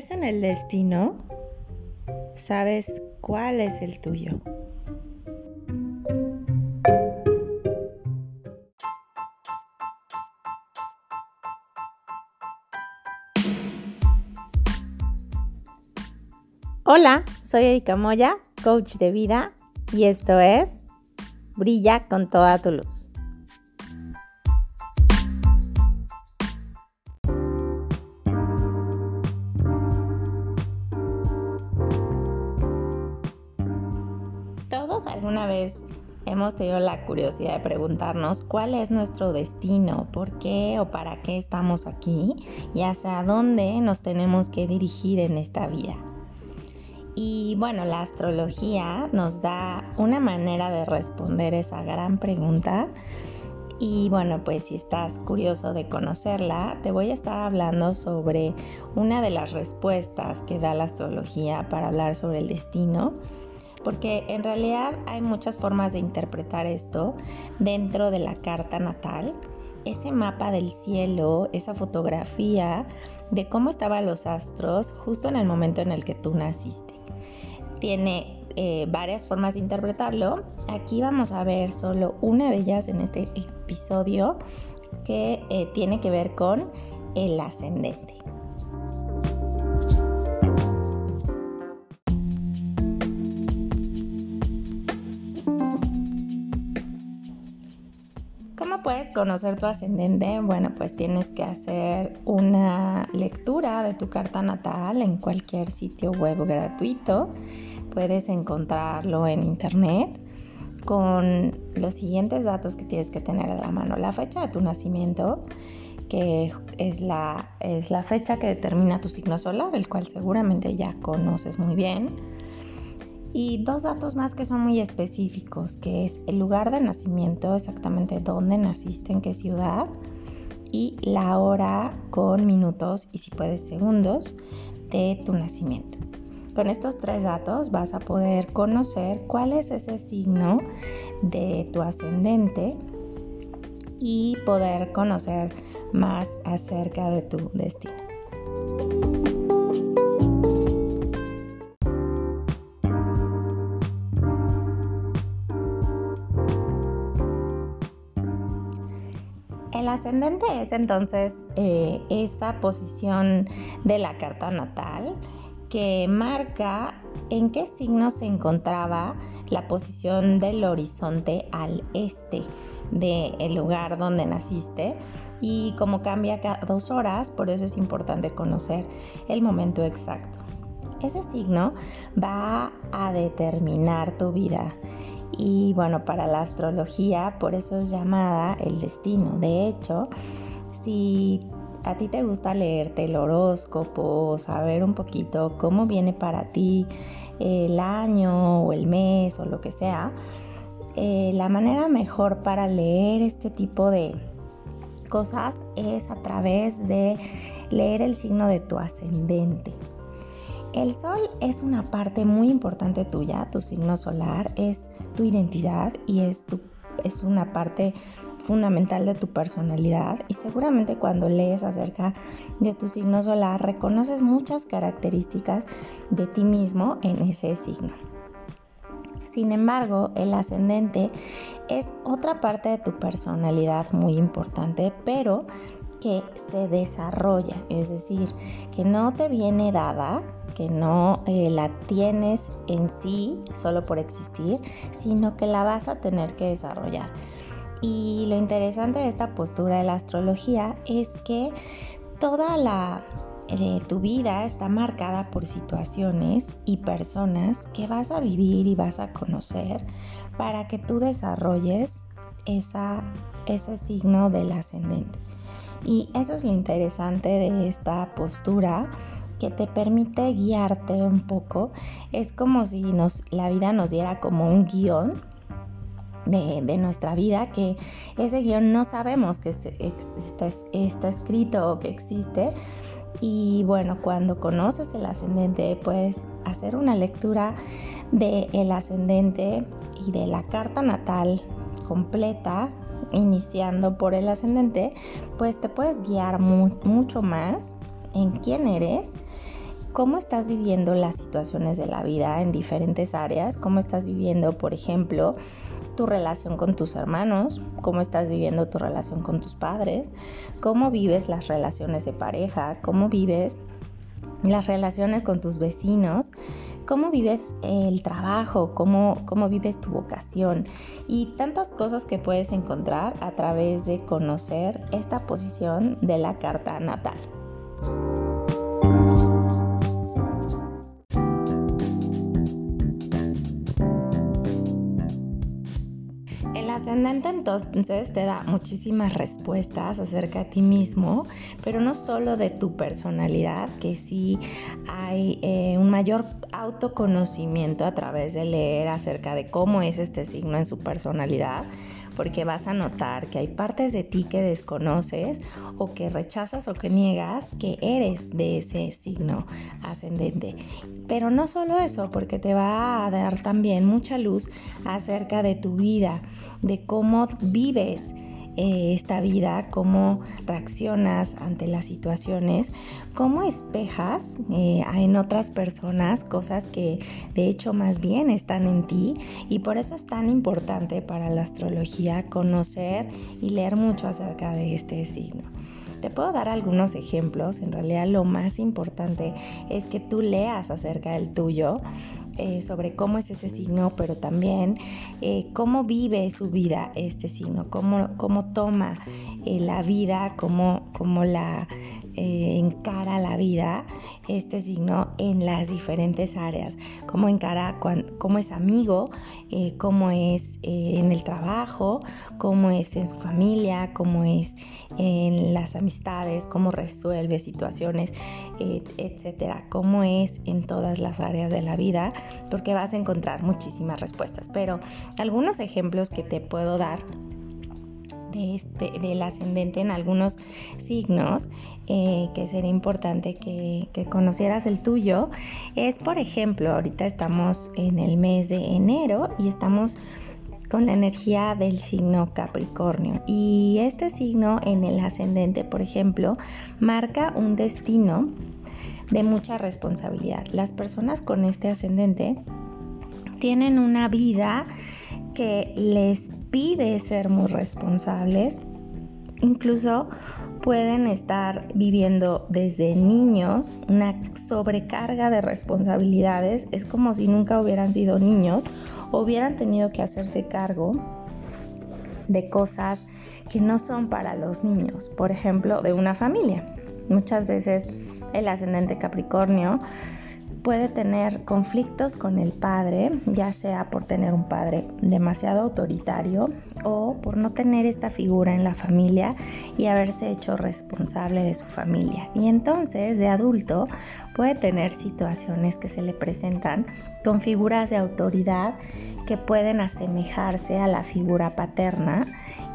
¿Crees en el destino? ¿Sabes cuál es el tuyo? Hola, soy Erika Moya, coach de vida, y esto es Brilla con toda tu luz. Vez hemos tenido la curiosidad de preguntarnos cuál es nuestro destino, por qué o para qué estamos aquí y hacia dónde nos tenemos que dirigir en esta vida. Y bueno, la astrología nos da una manera de responder esa gran pregunta. Y bueno, pues si estás curioso de conocerla, te voy a estar hablando sobre una de las respuestas que da la astrología para hablar sobre el destino. Porque en realidad hay muchas formas de interpretar esto dentro de la carta natal. Ese mapa del cielo, esa fotografía de cómo estaban los astros justo en el momento en el que tú naciste tiene eh, varias formas de interpretarlo. Aquí vamos a ver solo una de ellas en este episodio que eh, tiene que ver con el ascendente. ¿Cómo puedes conocer tu ascendente? Bueno, pues tienes que hacer una lectura de tu carta natal en cualquier sitio web gratuito puedes encontrarlo en internet con los siguientes datos que tienes que tener a la mano. La fecha de tu nacimiento, que es la, es la fecha que determina tu signo solar, el cual seguramente ya conoces muy bien. Y dos datos más que son muy específicos, que es el lugar de nacimiento, exactamente dónde naciste, en qué ciudad, y la hora con minutos y si puedes segundos de tu nacimiento. Con estos tres datos vas a poder conocer cuál es ese signo de tu ascendente y poder conocer más acerca de tu destino. Ascendente es entonces eh, esa posición de la carta natal que marca en qué signo se encontraba la posición del horizonte al este del lugar donde naciste y como cambia cada dos horas, por eso es importante conocer el momento exacto. Ese signo va a determinar tu vida y bueno, para la astrología por eso es llamada el destino. De hecho, si a ti te gusta leerte el horóscopo, saber un poquito cómo viene para ti el año o el mes o lo que sea, eh, la manera mejor para leer este tipo de cosas es a través de leer el signo de tu ascendente. El sol es una parte muy importante tuya, tu signo solar es tu identidad y es, una parte fundamental de tu personalidad y seguramente cuando lees acerca de tu signo solar reconoces muchas características de ti mismo en ese signo. Sin embargo, el ascendente es otra parte de tu personalidad muy importante, pero que se desarrolla, es decir, que no te viene dada, que no eh, la tienes en sí solo por existir, sino que la vas a tener que desarrollar. Y lo interesante de esta postura de la astrología es que toda la de tu vida está marcada por situaciones y personas que vas a vivir y vas a conocer para que tú desarrolles esa, ese signo del ascendente. Y eso es lo interesante de esta postura que te permite guiarte un poco. Es como si la vida nos diera como un guion de, nuestra vida, que ese guion no sabemos que está, escrito o que existe. Y bueno, cuando conoces el ascendente, puedes hacer una lectura del el ascendente y de la carta natal completa, iniciando por el ascendente, pues te puedes guiar mucho más en quién eres cómo estás viviendo las situaciones de la vida en diferentes áreas, cómo estás viviendo, por ejemplo, tu relación con tus hermanos, cómo estás viviendo tu relación con tus padres, cómo vives las relaciones de pareja, cómo vives las relaciones con tus vecinos, cómo vives el trabajo, cómo, cómo vives tu vocación y tantas cosas que puedes encontrar a través de conocer esta posición de la carta natal. Entonces te da muchísimas respuestas acerca de ti mismo, pero no solo de tu personalidad, que sí hay eh, un mayor autoconocimiento a través de leer acerca de cómo es este signo en su personalidad, porque vas a notar que hay partes de ti que desconoces o que rechazas o que niegas que eres de ese signo ascendente. Pero no solo eso, porque te va a dar también mucha luz acerca de tu vida, de cómo vives eh, esta vida, cómo reaccionas ante las situaciones, cómo espejas eh, en otras personas cosas que de hecho más bien están en ti. Y por eso es tan importante para la astrología conocer y leer mucho acerca de este signo. Te puedo dar algunos ejemplos, en realidad lo más importante es que tú leas acerca del tuyo eh, sobre cómo es ese signo, pero también eh, cómo vive su vida este signo, cómo, cómo toma eh, la vida, cómo, cómo la encara la vida este signo en las diferentes áreas, cómo encara, cómo es amigo, cómo es en el trabajo, cómo es en su familia, cómo es en las amistades, cómo resuelve situaciones, etcétera, cómo es en todas las áreas de la vida porque vas a encontrar muchísimas respuestas. Pero algunos ejemplos que te puedo dar de este, del ascendente en algunos signos eh, que sería importante que, que, conocieras el tuyo es por ejemplo ahorita estamos en el mes de enero y estamos con la energía del signo Capricornio y este signo en el ascendente por ejemplo marca un destino de mucha responsabilidad. Las personas con este ascendente tienen una vida que les pide ser muy responsables, incluso pueden estar viviendo desde niños una sobrecarga de responsabilidades, es como si nunca hubieran sido niños hubieran tenido que hacerse cargo de cosas que no son para los niños, por ejemplo, de una familia. Muchas veces el ascendente Capricornio puede tener conflictos con el padre, ya sea por tener un padre demasiado autoritario o por no tener esta figura en la familia y haberse hecho responsable de su familia. Y entonces de adulto puede tener situaciones que se le presentan con figuras de autoridad que pueden asemejarse a la figura paterna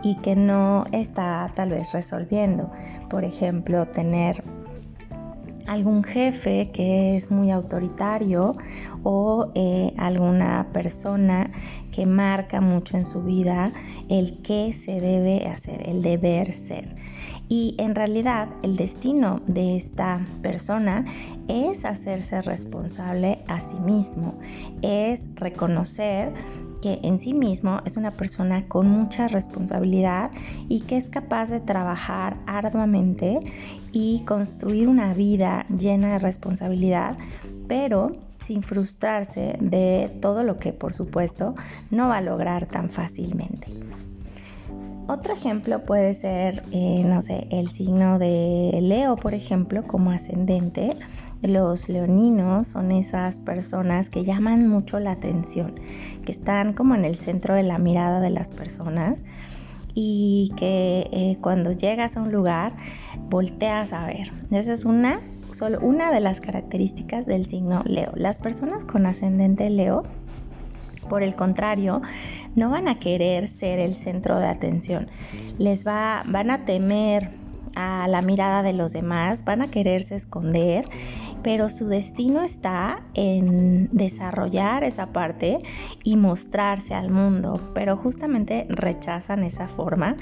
y que no está tal vez resolviendo. Por ejemplo, tener algún jefe que es muy autoritario o eh, alguna persona que marca mucho en su vida el qué se debe hacer, el deber ser. Y en realidad el destino de esta persona es hacerse responsable a sí mismo, es reconocer que en sí mismo es una persona con mucha responsabilidad y que es capaz de trabajar arduamente y construir una vida llena de responsabilidad, pero sin frustrarse de todo lo que por supuesto no va a lograr tan fácilmente. Otro ejemplo puede ser, eh, no sé, el signo de Leo, por ejemplo, como ascendente. Los leoninos son esas personas que llaman mucho la atención, que están como en el centro de la mirada de las personas y que eh, cuando llegas a un lugar volteas a ver. Esa es una, solo una de las características del signo Leo. Las personas con ascendente Leo, por el contrario, no van a querer ser el centro de atención. Les va, van a temer a la mirada de los demás, van a quererse esconder pero su destino está en desarrollar esa parte y mostrarse al mundo, pero justamente rechazan esa forma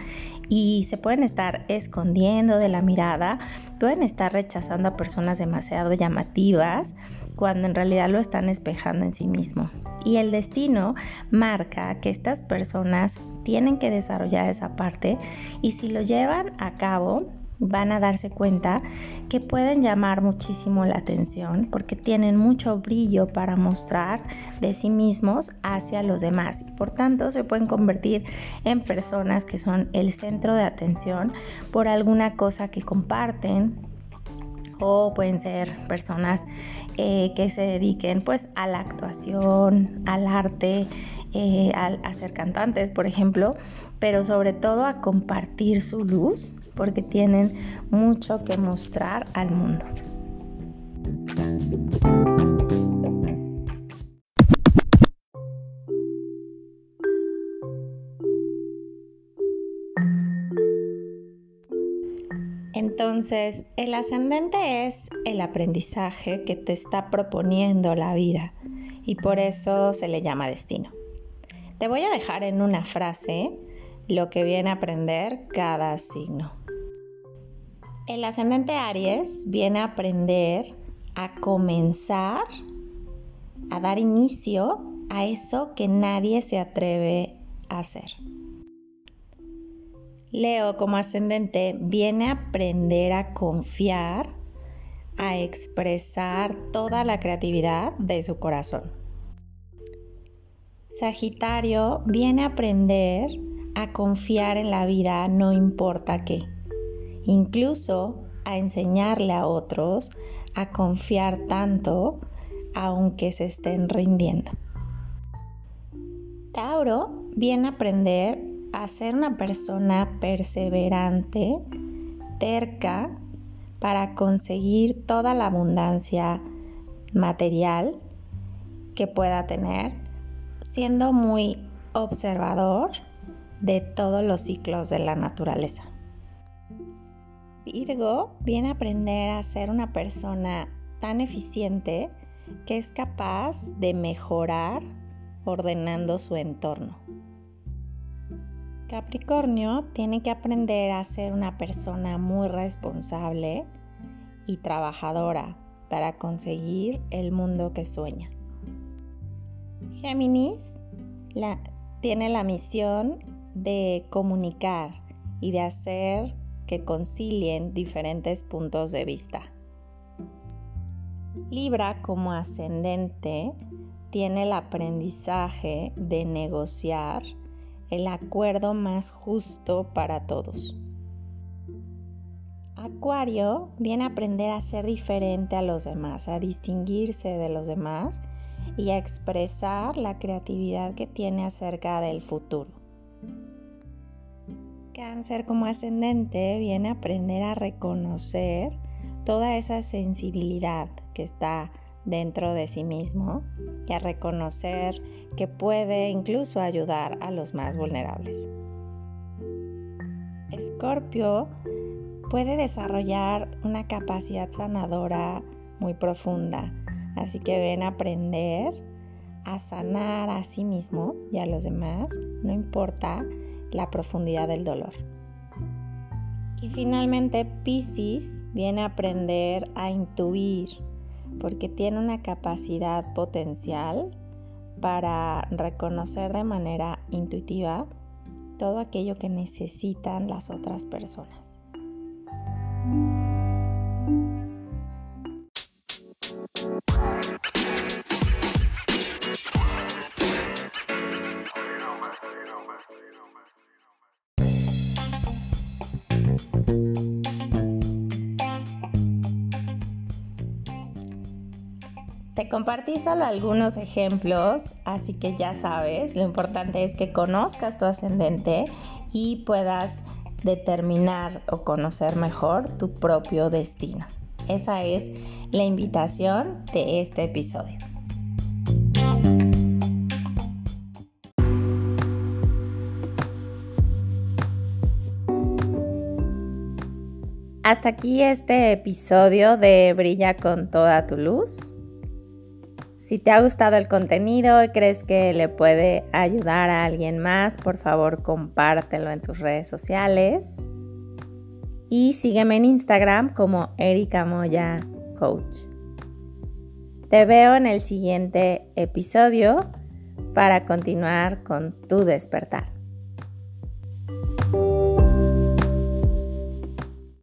y se pueden estar escondiendo de la mirada, pueden estar rechazando a personas demasiado llamativas cuando en realidad lo están espejando en sí mismo. Y el destino marca que estas personas tienen que desarrollar esa parte y si lo llevan a cabo, van a darse cuenta que pueden llamar muchísimo la atención porque tienen mucho brillo para mostrar de sí mismos hacia los demás. Y por tanto se pueden convertir en personas que son el centro de atención por alguna cosa que comparten o pueden ser personas eh, que se dediquen pues a la actuación, al arte, eh, a ser cantantes, por ejemplo, pero sobre todo a compartir su luz porque tienen mucho que mostrar al mundo. Entonces, el ascendente es el aprendizaje que te está proponiendo la vida y por eso se le llama destino. Te voy a dejar en una frase lo que viene a aprender cada signo. El ascendente Aries viene a aprender a comenzar, a dar inicio a eso que nadie se atreve a hacer. Leo como ascendente viene a aprender a confiar, a expresar toda la creatividad de su corazón. Sagitario viene a aprender a confiar en la vida no importa qué incluso a enseñarle a otros a confiar tanto aunque se estén rindiendo. Tauro viene a aprender a ser una persona perseverante, terca, para conseguir toda la abundancia material que pueda tener, siendo muy observador de todos los ciclos de la naturaleza. Virgo viene a aprender a ser una persona tan eficiente que es capaz de mejorar ordenando su entorno. Capricornio tiene que aprender a ser una persona muy responsable y trabajadora para conseguir el mundo que sueña. Géminis tiene la misión de comunicar y de hacer concilien diferentes puntos de vista. Libra como ascendente tiene el aprendizaje de negociar el acuerdo más justo para todos. Acuario viene a aprender a ser diferente a los demás, a distinguirse de los demás y a expresar la creatividad que tiene acerca del futuro. Cáncer como ascendente viene a aprender a reconocer toda esa sensibilidad que está dentro de sí mismo y a reconocer que puede incluso ayudar a los más vulnerables. Escorpio puede desarrollar una capacidad sanadora muy profunda, así que ven a aprender a sanar a sí mismo y a los demás, no importa la profundidad del dolor. Y finalmente Pisces viene a aprender a intuir porque tiene una capacidad potencial para reconocer de manera intuitiva todo aquello que necesitan las otras personas. Te compartí solo algunos ejemplos, así que ya sabes, lo importante es que conozcas tu ascendente y puedas determinar o conocer mejor tu propio destino. Esa es la invitación de este episodio. Hasta aquí este episodio de Brilla con toda tu luz. Si te ha gustado el contenido y crees que le puede ayudar a alguien más, por favor compártelo en tus redes sociales. Y sígueme en Instagram como Erika Moya Coach. Te veo en el siguiente episodio para continuar con tu despertar.